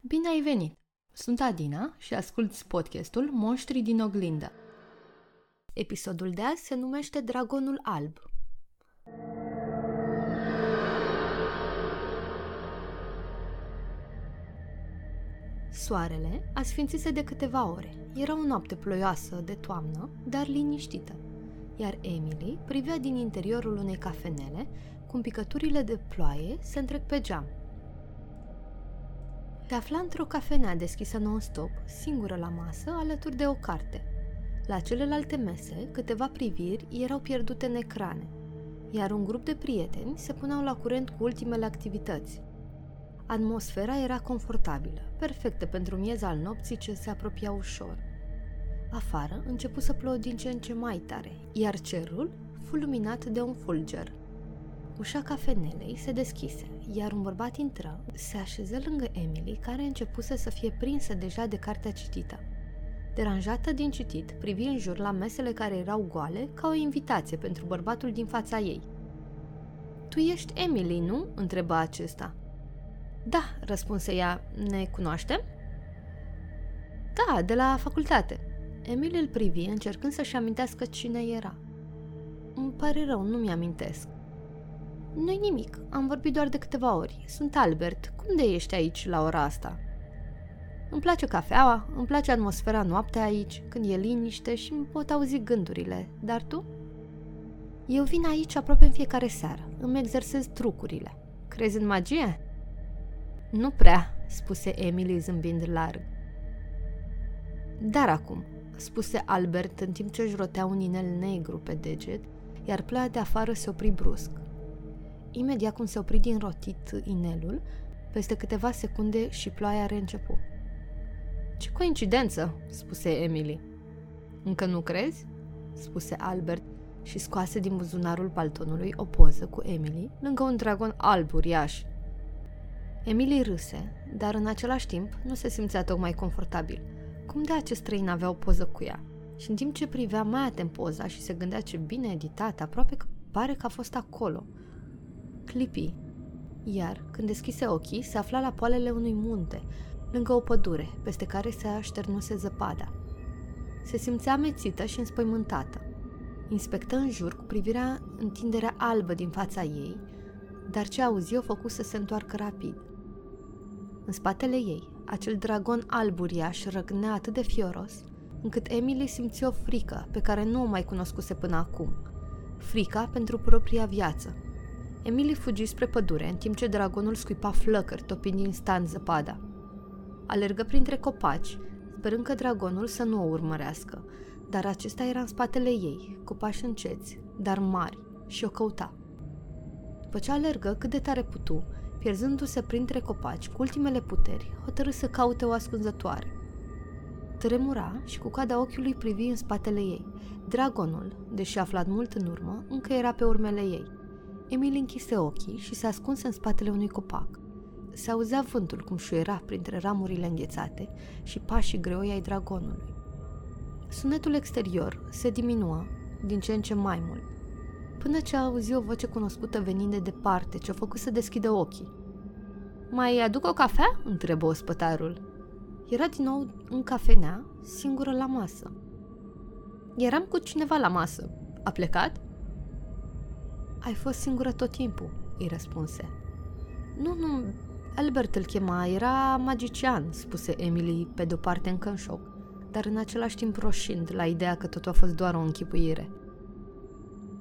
Bine ai venit! Sunt Adina și asculți podcastul Monștrii din oglindă. Episodul de azi se numește Dragonul Alb. Soarele a sfințise de câteva ore. Era o noapte ploioasă de toamnă, dar liniștită, iar Emily privea din interiorul unei cafenele cum picăturile de ploaie se întrec pe geam. Se afla într-o cafenea deschisă non-stop, singură la masă, alături de o carte. La celelalte mese, câteva priviri erau pierdute în ecrane, iar un grup de prieteni se puneau la curent cu ultimele activități. Atmosfera era confortabilă, perfectă pentru miez al nopții ce se apropia ușor. Afară începu să plouă din ce în ce mai tare, iar cerul fu luminat de un fulger. Ușa cafenelei se deschise, iar un bărbat intră, se așeză lângă Emily, care începuse să fie prinsă deja de cartea citită. Deranjată din citit, privi în jur la mesele care erau goale ca o invitație pentru bărbatul din fața ei. Tu ești Emily, nu?" întrebă acesta. Da, răspunse ea, ne cunoaștem? Da, de la facultate. Emily îl privi, încercând să-și amintească cine era. Îmi pare rău, nu mi-amintesc. Nu-i nimic, am vorbit doar de câteva ori. Sunt Albert, cum de ești aici la ora asta? Îmi place cafeaua, îmi place atmosfera noaptea aici, când e liniște și îmi pot auzi gândurile, dar tu? Eu vin aici aproape în fiecare seară, îmi exersez trucurile. Crezi în magie? Nu prea, spuse Emily zâmbind larg. Dar acum, spuse Albert în timp ce își rotea un inel negru pe deget, iar ploaia de afară se opri brusc. Imediat cum se opri din rotit inelul, peste câteva secunde și ploaia reîncepu. Ce coincidență, spuse Emily. Încă nu crezi? spuse Albert și scoase din buzunarul paltonului o poză cu Emily lângă un dragon alb uriaș. Emily râse, dar în același timp nu se simțea tocmai confortabil. Cum de acest străin avea o poză cu ea? Și în timp ce privea mai atent poza și se gândea ce bine editată, aproape că pare că a fost acolo – clipi, iar când deschise ochii, se afla la poalele unui munte, lângă o pădure, peste care se așternuse zăpada. Se simțea amețită și înspăimântată. Inspectă în jur cu privirea întinderea albă din fața ei, dar ce auzi o făcu să se întoarcă rapid. În spatele ei, acel dragon alb uriaș răgnea atât de fioros, încât Emily simți o frică pe care nu o mai cunoscuse până acum. Frica pentru propria viață, Emily fugi spre pădure, în timp ce dragonul scuipa flăcări, topind instant zăpada. Alergă printre copaci, sperând că dragonul să nu o urmărească, dar acesta era în spatele ei, cu pași înceți, dar mari, și o căuta. După ce alergă cât de tare putu, pierzându-se printre copaci cu ultimele puteri, hotărâ să caute o ascunzătoare. Tremura și cu cada ochiului privi în spatele ei. Dragonul, deși aflat mult în urmă, încă era pe urmele ei. Emil închise ochii și se ascunse în spatele unui copac. Se auzea vântul cum șuiera printre ramurile înghețate și pașii greoi ai dragonului. Sunetul exterior se diminua din ce în ce mai mult, până ce auzi o voce cunoscută venind de departe, ce-o făcut să deschidă ochii. Mai aduc o cafea?" întrebă ospătarul. Era din nou în cafenea, singură la masă. Eram cu cineva la masă. A plecat?" Ai fost singură tot timpul, îi răspunse. Nu, nu, Albert îl chema, era magician, spuse Emily, pe de-o parte încă în șoc, dar în același timp roșind la ideea că totul a fost doar o închipuire.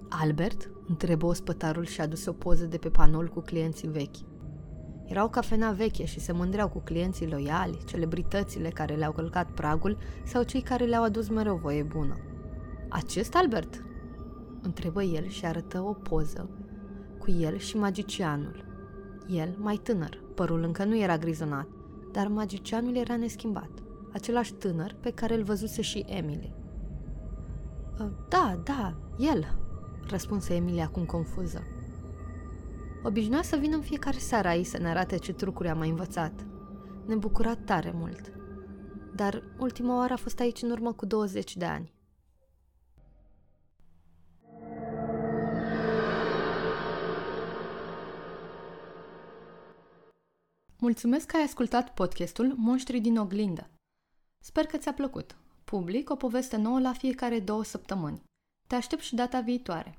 Albert? întrebă ospătarul și aduse o poză de pe panoul cu clienții vechi. Era o cafenea veche și se mândreau cu clienții loiali, celebritățile care le-au călcat pragul sau cei care le-au adus mereu voie bună. Acest Albert? Întrebă el și arătă o poză cu el și magicianul. El, mai tânăr, părul încă nu era grizonat, dar magicianul era neschimbat, același tânăr pe care îl văzuse și Emily. Ă, da, da, el, răspunse Emily acum confuză. Obișnuia să vină în fiecare seară aici să ne arate ce trucuri a mai învățat. Ne bucura tare mult. Dar ultima oară a fost aici în urmă cu 20 de ani. Mulțumesc că ai ascultat podcastul Monștri din oglindă. Sper că ți-a plăcut. Public o poveste nouă la fiecare două săptămâni. Te aștept și data viitoare.